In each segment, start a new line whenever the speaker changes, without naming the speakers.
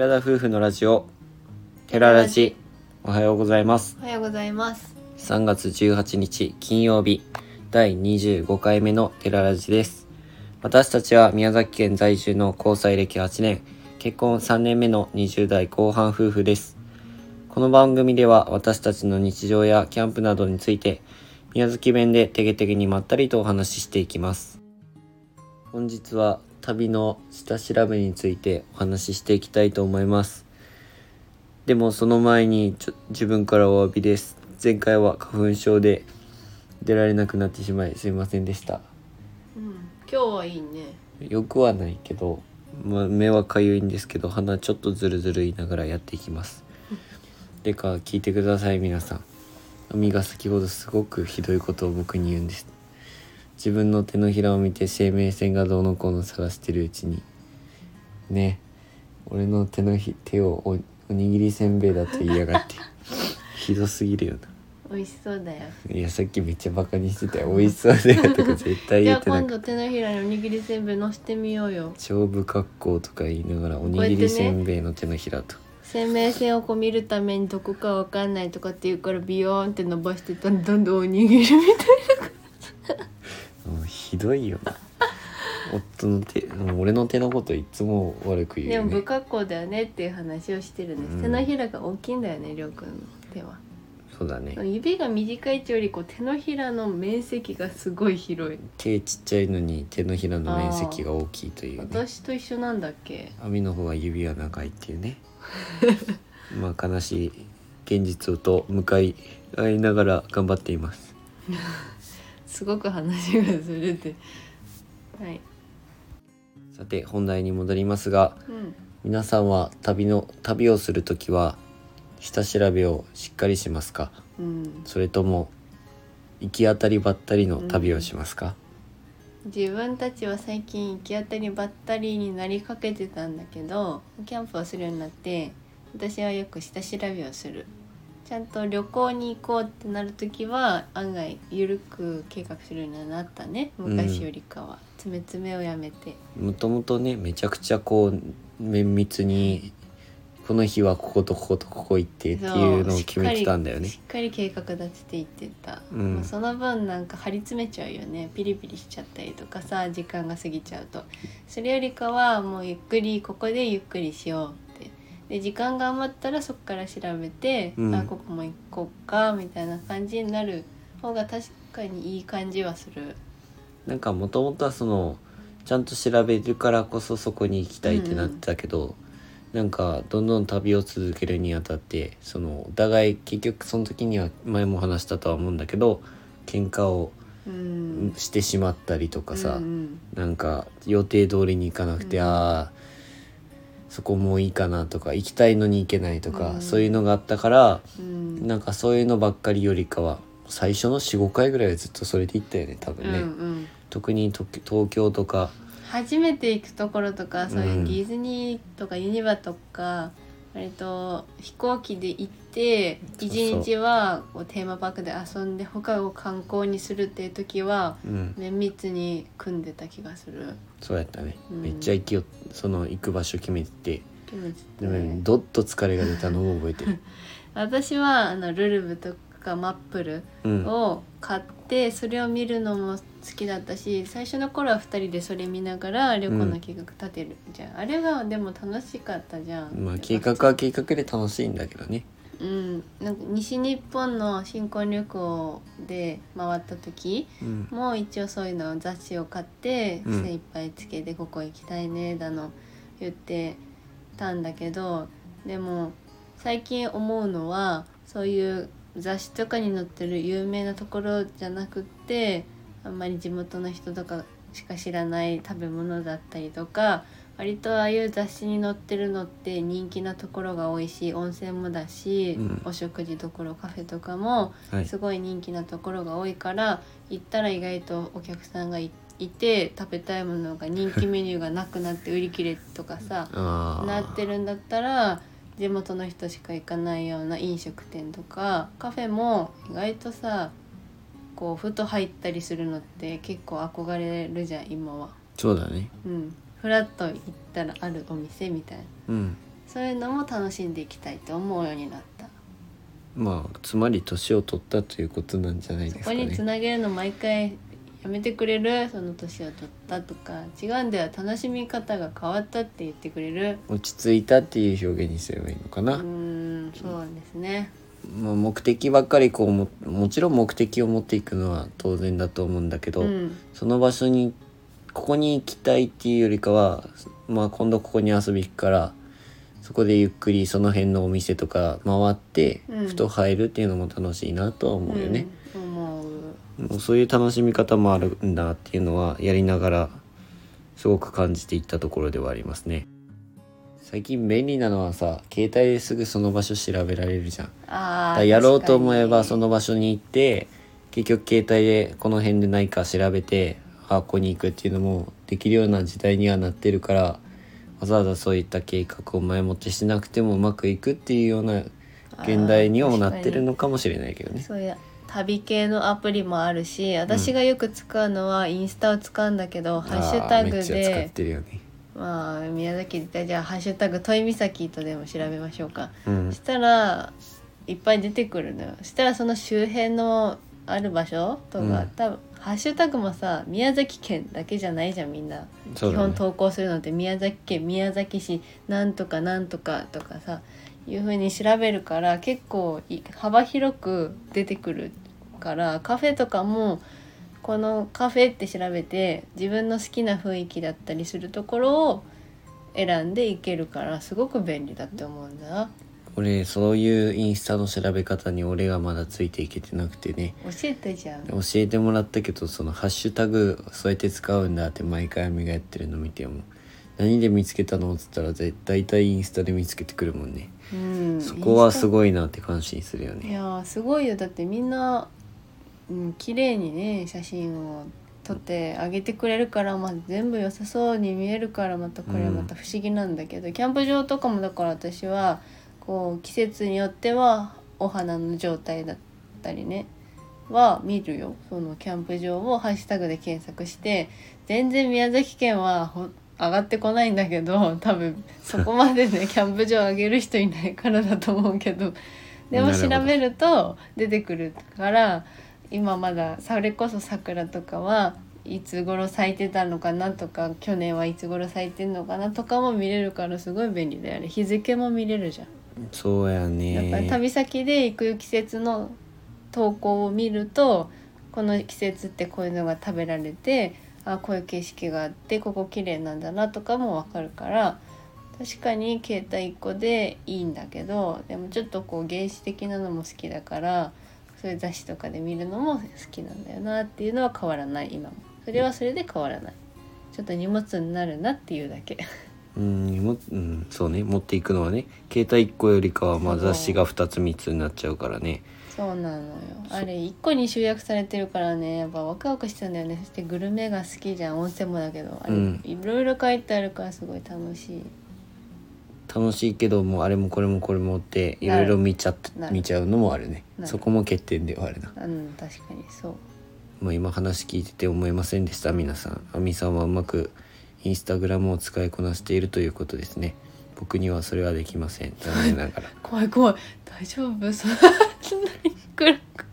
寺田夫婦のラジオ寺ラジおはようございます。
おはようございます。
3月18日金曜日第25回目の寺ラジです。私たちは宮崎県在住の交際歴8年結婚3年目の20代後半夫婦です。この番組では私たちの日常やキャンプなどについて宮崎弁でてげてげにまったりとお話ししていきます。本日は旅の下調べについてお話ししていきたいと思います。でもその前にちょ自分からお詫びです。前回は花粉症で出られなくなってしまいすいませんでした。
うん今日はいいね。
よくはないけど、まあ、目はかゆいんですけど鼻ちょっとズルズル言いながらやっていきます。でか聞いてください皆さん。アミが先ほどすごくひどいことを僕に言うんです自分の手のひらを見て生命線がどうのこうの探してるうちに。ね。俺の手のひ手をおおにぎりせんべいだと言いやがって。ひどすぎるよ
美味しそうだよ。
ないやさっきめっちゃバカにしてたよ。美味しそうだよとか絶対
じゃあ
言ってなく
今度手のひらにおにぎりせんべいのせてみようよ。
長部格好とか言いながらおにぎりせんべいの手のひらと、
生命線をこう見るためにどこかわかんないとかって言うからビヨーンって伸ばしてたらどんどんおにぎりみたい
もうひどいよな。夫の手俺の手のこといつも悪く言う
で
よね。
も不格好だよねっていう話をしてるんです、
うん。
手のひらが大きいんだよねりょうくんの手は。
そうだね。
指が短いっちよりこう手のひらの面積がすごい広い。
手ちっちゃいのに手のひらの面積が大きいというね。
私と一緒なんだっけ？
網の方は指は長いっていうね。まあ悲しい現実と向かい合いながら頑張っています
すごく話がずれて。はい。
さて本題に戻りますが
うん。
皆さんは旅の旅をするときは下調べをしっかりしますか？
うん。
それとも行き当たりばったりの旅をしますか、
自分たちは最近行き当たりばったりになりかけてたんだけどキャンプをするようになって私はよく下調べをするちゃんと旅行に行こうってなる時は案外ゆるく計画するようになったね。昔よりかは、詰め詰めをやめて。
もともとねめちゃくちゃこう綿密にこの日はこことこことここ行ってっていうのを決めてたんだよね。
しっかり計画立てていってた、
うん。
まあその分なんか張り詰めちゃうよね。ピリピリしちゃったりとかさ時間が過ぎちゃうと。それよりかはもうゆっくりここでゆっくりしようで時間が余ったらそこから調べて、
うん。
あここも行こうかみたいな感じになる方が確かにいい感じはする。
なんかもともとはそのちゃんと調べるからこそそこに行きたいってなってたけど、なんかどんどん旅を続けるにあたってそのお互い結局その時には前も話したとは思うんだけど喧嘩を
うん。
してしまったりとかさ、
うん
なんか予定通りに行かなくて、
うん。
ああそこもういいかなとか行きたいのに行けないとか、
うん。
そういうのがあったから
うん。
なんかそういうのばっかりよりかは最初の45回ぐらいはずっとそれで行ったよね多分ね、
うんうん。
特にと東京とか。
初めて行くところとかそういう
うん。
ディズニーとかユニバとか、割と飛行機で行って一日はこうテーマパークで遊んで他を観光にするっていう時は
うん。
綿密に組んでた気がする。
そうやったね、
うん。
めっちゃ行きよその行く場所決めてて、
決めて
でも
て
どっと疲れが出たのを覚えてる、
私はあのルルブとかマップル
うん、
を買ってそれを見るのも好きだったし最初の頃は2人でそれ見ながら旅行の計画立てる。じゃん、あれがでも楽しかったじゃん。
まあ計画は計画で楽しいんだけどね。
うん、なんか西日本の新婚旅行で回った時
うん。
も一応そういうの雑誌を買って
うん。
精一杯つけてここ行きたいねだの言ってたんだけどでも最近思うのはそういう雑誌とかに載ってる有名なところじゃなくってあんまり地元の人とかしか知らない食べ物だったりとか割とああいう雑誌に載ってるのって人気なところが多いし温泉もだし、
うん。
お食事どころカフェとかも
はい。
すごい人気なところが多いから行ったら意外とお客さんがいいて食べたいものが人気メニューがなくなって売り切れとかさなってるんだったら地元の人しか行かないような飲食店とかカフェも意外とさこうふと入ったりするのって結構憧れるじゃん今は。
そうだね。
うん、フラッと行ったらあるお店みたいな。
うん。
そういうのも楽しんでいきたいと思うようになった。
まあつまり年を取ったということなんじゃないですか
ここにつ
ね
なげるの毎回やめてくれる？その年を取ったとか。違うんだよ。楽しみ方が変わったって言ってくれる。
落ち着いたっていう表現にすればいいのかな、
うーん。そうですね。
まあ、目的ばっかりこうももちろん目的を持っていくのは当然だと思うんだけど、
うん。
その場所にここに行きたいっていうよりかは、まあ、今度ここに遊び行くからそこでゆっくりその辺のお店とか回って、
うん。
ふと入るっていうのも楽しいなとは思うよね、
うん
そういう楽しみ方もあるんだっていうのはやりながらすごく感じていったところではありますね。最近便利なのはさ携帯ですぐその場所調べられるじゃん。だ
あ
やろうと思えばそ
の
の場所に行って結局携帯でこの辺でないか調べてあここに行くっていうのもできるような時代にはなってるからわざわざそういった計画を前もってしなくてもうまくいくっていうような現代にはもなってるのかもしれないけどね。
旅系のアプリもあるし私がよく使うのはインスタを使うんだけど、ハッシュタグで
ね。
まあ宮崎でじゃあ「ハッシュタグトイ岬」とでも調べましょうか、
うん。
そしたらいっぱい出てくるのよ。そしたらその周辺のある場所とか、
うん。
多分ハッシュタグもさ宮崎県だけじゃないじゃんみんな、
ね。
本投稿するのって宮崎県宮崎市なんとかなんとかとかさいう風に調べるから結構い幅広く出てくるからカフェとかもこのカフェって調べて自分の好きな雰囲気だったりするところを選んでいけるからすごく便利だって思うんだ。
俺そういうインスタの調べ方に俺がまだついていけてなくてね。
教えてじゃん。
教えてもらったけどそのハッシュタグそうやって使うんだって毎回みがやってるの見ても何で見つけたの？っつったら絶対大体インスタで見つけてくるもんね、
うん
そこはす
い
ごいなって感心するよ
い
ね
やーすごいよ。だってみんな、うん、綺麗にね写真を撮ってあげてくれるから、まあ、全部良さそうに見えるからまたこれまた不思議なんだけど、キャンプ場とかもだから私はこう季節によってはお花の状態だったりねは見るよ。そのキャンプ場をハッシュタグで検索して全然宮崎県はほ上がってこないんだけど多分そこまでね キャンプ場上げる人いないからだと思うけどでも調べると出てくるから今まだそれこそ桜とかはいつ頃咲いてたのかなとか去年はいつ頃咲いてんのかなとかも見れるからすごい便利だよね。日付も見れるじゃん。
そうや
やっぱ旅先で行く季節の投稿を見るとこの季節ってこういうのが食べられてあこういう景色があってここ綺麗なんだなとかも分かるから確かに携帯1個でいいんだけどでもちょっとこう原始的なのも好きだからそういう雑誌とかで見るのも好きなんだよなっていうのは変わらない今も。それはそれで変わらない。ちょっと荷物になるなっていうだけ。
うんもうんそうね。持っていくのはね携帯1個よりかはまあ雑誌が2つ3つになっちゃうからね
そうなのよ。あれ1個に集約されてるからねやっぱワクワクしたんだよね。そしてグルメが好きじゃん温泉もだけど。あれ、
うん。
いろいろ書いてあるからすごい楽しい。
楽しいけどもうあれもこれもこれもっていろいろ見ちゃ見ちゃうのもあるね。そこも欠点ではあるな。
うん確かにそう。
まあ、今話聞いてて思いませんでした皆さん。あみさんはうまくインスタグラムを使いこなしているということですね。僕にはそれはできません。残念ながら。
怖い怖い。大丈夫？暗く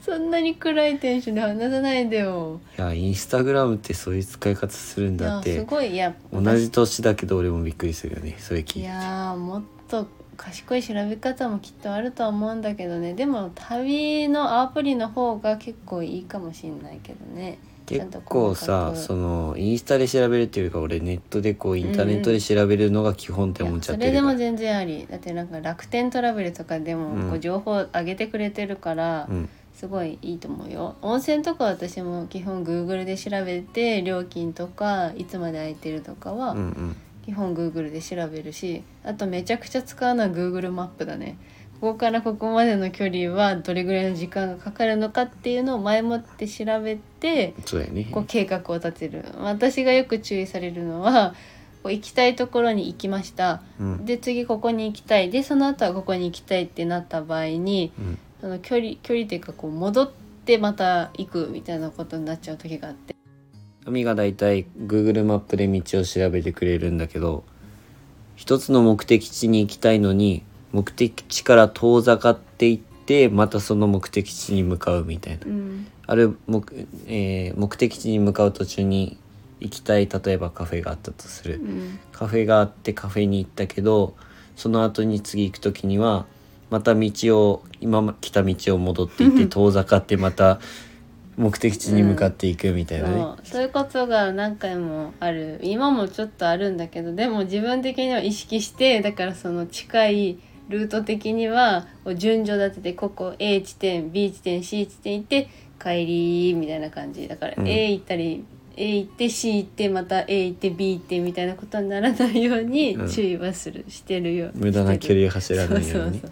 そんなに暗いテンションで話さないでよ。
いやインスタグラムってそういう使い方するん
いやす
だって
ごいいや
同じ年だけど俺もびっくりするよねそれ聞いて。
いやーもっと賢い調べ方もきっとあるとは思うんだけどね。でも旅のアプリの方が結構いいかもしんないけどね
結
と
構さそのインスタで調べるっていうか俺ネットでこうインターネットで調べるのが基本って思っちゃ
いやそれで
ってるから
も全然あり。だってなんか楽天トラベルとかでも
うん。
こう情報上げてくれてるから、
うん。
すごいいいと思うよ。温泉とか私も基本 Google で調べて料金とかいつまで空いてるとかは
うんうん。
基本 Google で調べるしあとめちゃくちゃ使うのは Google マップだねここからここまでの距離はどれぐらいの時間がかかるのかっていうのを前もって調べて
そうやね。
こう計画を立てる。私がよく注意されるのはこう行きたいところに行きました。
うん。
で次ここに行きたい。でその後はここに行きたいってなった場合に
うん。
その距離距離っていうかこう戻ってまた行くみたいなことになっちゃう時があって。
アミがだいたい Google マップで道を調べてくれるんだけど一つの目的地に行きたいのに目的地から遠ざかっていってまたその目的地に向かうみたいな。
うん。
ある目,、えー目的地に向かう途中に行きたい例えばカフェがあったとする、
うん。
カフェがあってカフェに行ったけどその後に次行く時にはまた道を今来た道を戻っていって 遠ざかってまた目的地に向かっていくみたいなね、
そう。そういうことが何回もある。今もちょっとあるんだけどでも自分的には意識してだからその近いルート的には順序立ててここ A 地点 B 地点 C 地点行って帰りみたいな感じ。だから
うん。
A 行ったり、A 行って C 行ってまた A 行って B 行ってみたいなことにならないように
うん。
注意はする、してるよ
無駄な距離を走らないようにね。
そうそうそう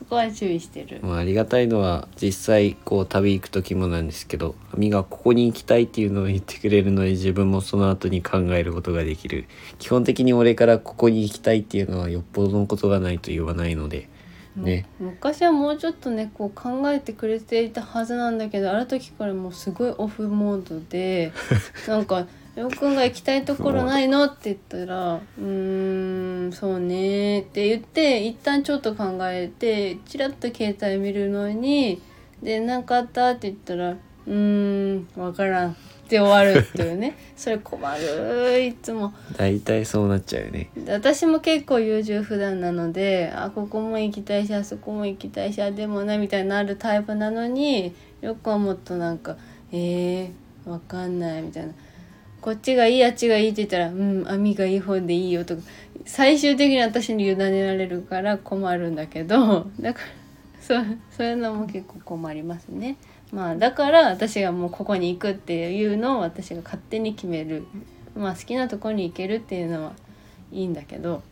そこは注意してる、
まあ、ありがたいのは実際こう旅行く時もなんですけど亜美がここに行きたいっていうのを言ってくれるので自分もその後に考えることができる。基本的に俺からここに行きたいっていうのはよっぽどのことがないと言わないのでね。
昔はもうちょっとねこう考えてくれていたはずなんだけどある時からもうすごいオフモードで なんか「りょうくんが行きたいところないの?」って言ったら「うーんそうね」って言って一旦ちょっと考えてチラッと携帯見るのに「で何かあった?」って言ったら「うーん分からん」って終わるっていうね それ困るいつも。
大体そうなっちゃうよね
で私も結構優柔不断なのであここも行きたいしあそこも行きたいしあでもなみたいになるタイプなのによくはもっとなんか「えー、わかんない」みたいな「こっちがいいあっちがいい」って言ったら「うん網がいい方でいいよ」とか。最終的に私に委ねられるから困るんだけど。だから そうそういうのも結構困りますね。まあだから私がもうここに行くっていうのを私が勝手に決める。まあ好きなところに行けるっていうのはいいんだけど。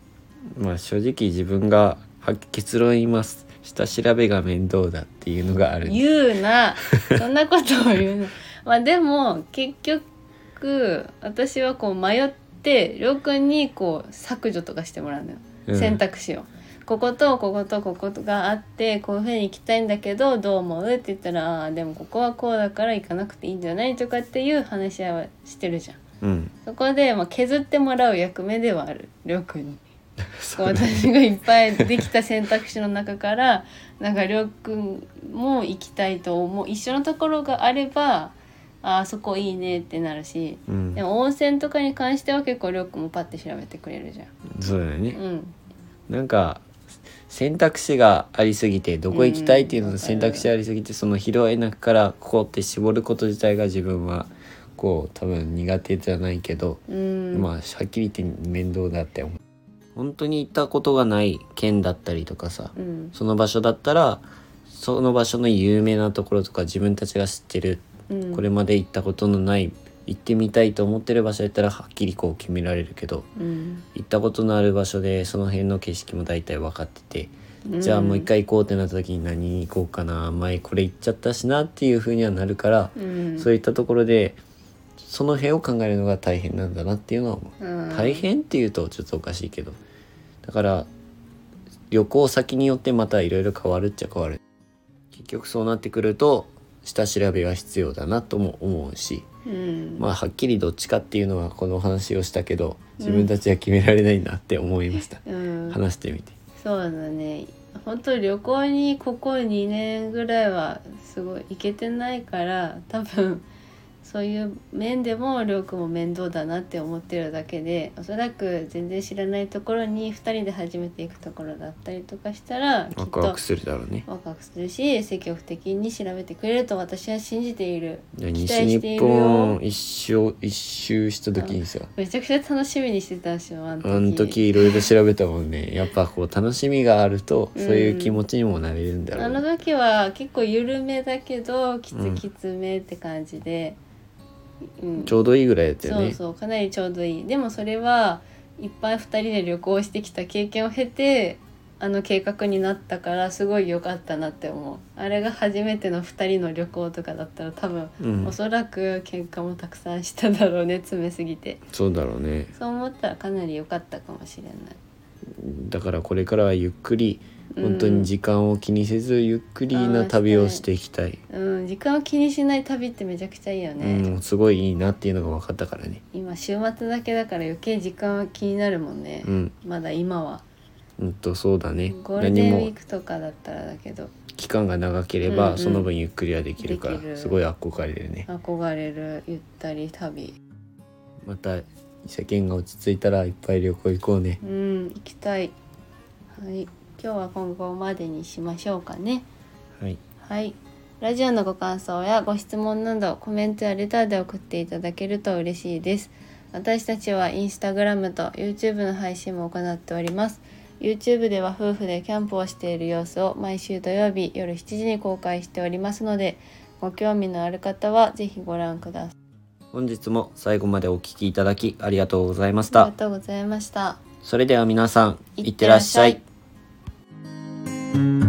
まあ正直自分がは結論言います。下調べが面倒だっていうのがある
言うな。そんなことを言うな。まあでも結局私はこう迷ってりょうくんにこう削除とかしてもらうのよ、
うん
選択肢を。こことこことこことがあってこういうふうに行きたいんだけどどう思うって言ったらあーでもここはこうだから行かなくていいんじゃないとかっていう話し合いはしてるじゃん。
うん
そこで、まあ、削ってもらう役目ではあるりょ うくんに。私がいっぱいできた選択肢の中からなんかりょうくんも行きたいと思う一緒のところがあればあーそこいいねってなるし
うん。
でも温泉とかに関しては結構りょうくんもパッて調べてくれるじゃん。
そうだよね。
うん。
なんか選択肢がありすぎてどこ行きたいっていうの
うん
と選択肢ありすぎてその広い中からここって絞ること自体が自分はこう多分苦手じゃないけど、
うん。
まあはっきり言って面倒だって思う本当に行ったことがない県だったりとかさ
うん。
その場所だったらその場所の有名なところとか自分たちが知ってる
うん
これまで行ったことのない行ってみたいと思ってる場所やったらはっきりこう決められるけど
うん。
行ったことのある場所でその辺の景色も大体分かってて、
うん。
じゃあもう一回行こうってなった時に何に行こうかな前これ行っちゃったしなっていう風にはなるから、
うん。
そういったところでその辺を考えるのが大変なんだなっていうのは思う、
うん。
大変っていうとちょっとおかしいけど。だから旅行先によってまたいろいろ変わるっちゃ変わる。結局そうなってくると下調べは必要だなとも思うし
うん。
まあはっきりどっちかっていうのはこのお話をしたけど自分たちは決められないなって思いました、
うん。
話してみて。
そうだね。本当旅行にここ2年ぐらいはすごい行けてないから多分そういう面でもりょうくんも面倒だなって思ってるだけでおそらく全然知らないところに2人で初めて行くところだったりとかしたら
ワクワクするだろうね。
ワクワクするし積極的に調べてくれると私は信じている。
で
期
西日
待しているよ。
本一周一周した時にさ。
めちゃくちゃ楽しみにしてたでしょあの時。
いろいろ調べたもんね。やっぱこう楽しみがあると
うん。
そういう気持ちにもなれるんだろ
あの
うね、
時は結構緩めだけどき
うん。
つきつめって感じで、うん
ちょうどいいぐらいだったよね。
そうそうかなりちょうどいい。でもそれはいっぱい2人で旅行してきた経験を経てあの計画になったからすごい良かったなって思う。あれが初めての2人の旅行とかだったら多分、
うん。
おそらく喧嘩もたくさんしただろうね詰めすぎて。
そうだろうね。
そう思ったらかなり良かったかもしれない。
だからこれからはゆっくり
うん
本当に時間を気にせずゆっくりな旅をしていきたい、
うん。時間を気にしない旅ってめちゃくちゃいいよね、
うんすごいいいなっていうのが分かったからね。
今週末だけだから余計時間は気になるもんね、
うん。
まだ今は。
うんとそうだね。
ゴールデンウィ
何も
ークとかだったらだけど。
期間が長けれ
うんうん。
ばその分ゆっくりはできるからすごい憧れるね。
憧れる。ゆったり旅。
また世間が落ち着いたらいっぱい旅行行こうね。
うん行きたい。はい今日は今後までにしましょうかね。
はい。
はい。ラジオのご感想やご質問などコメントやレターで送っていただけると嬉しいです。私たちはインスタグラムと YouTube の配信も行っております。YouTube では夫婦でキャンプをしている様子を毎週土曜日夜7時に公開しておりますのでご興味のある方はぜひご覧ください。
本日も最後までお聞きいただきありがとうございまし
ありが
た
とうございました。
それでは皆さん
いっ
てらっしゃい Mm-hmm.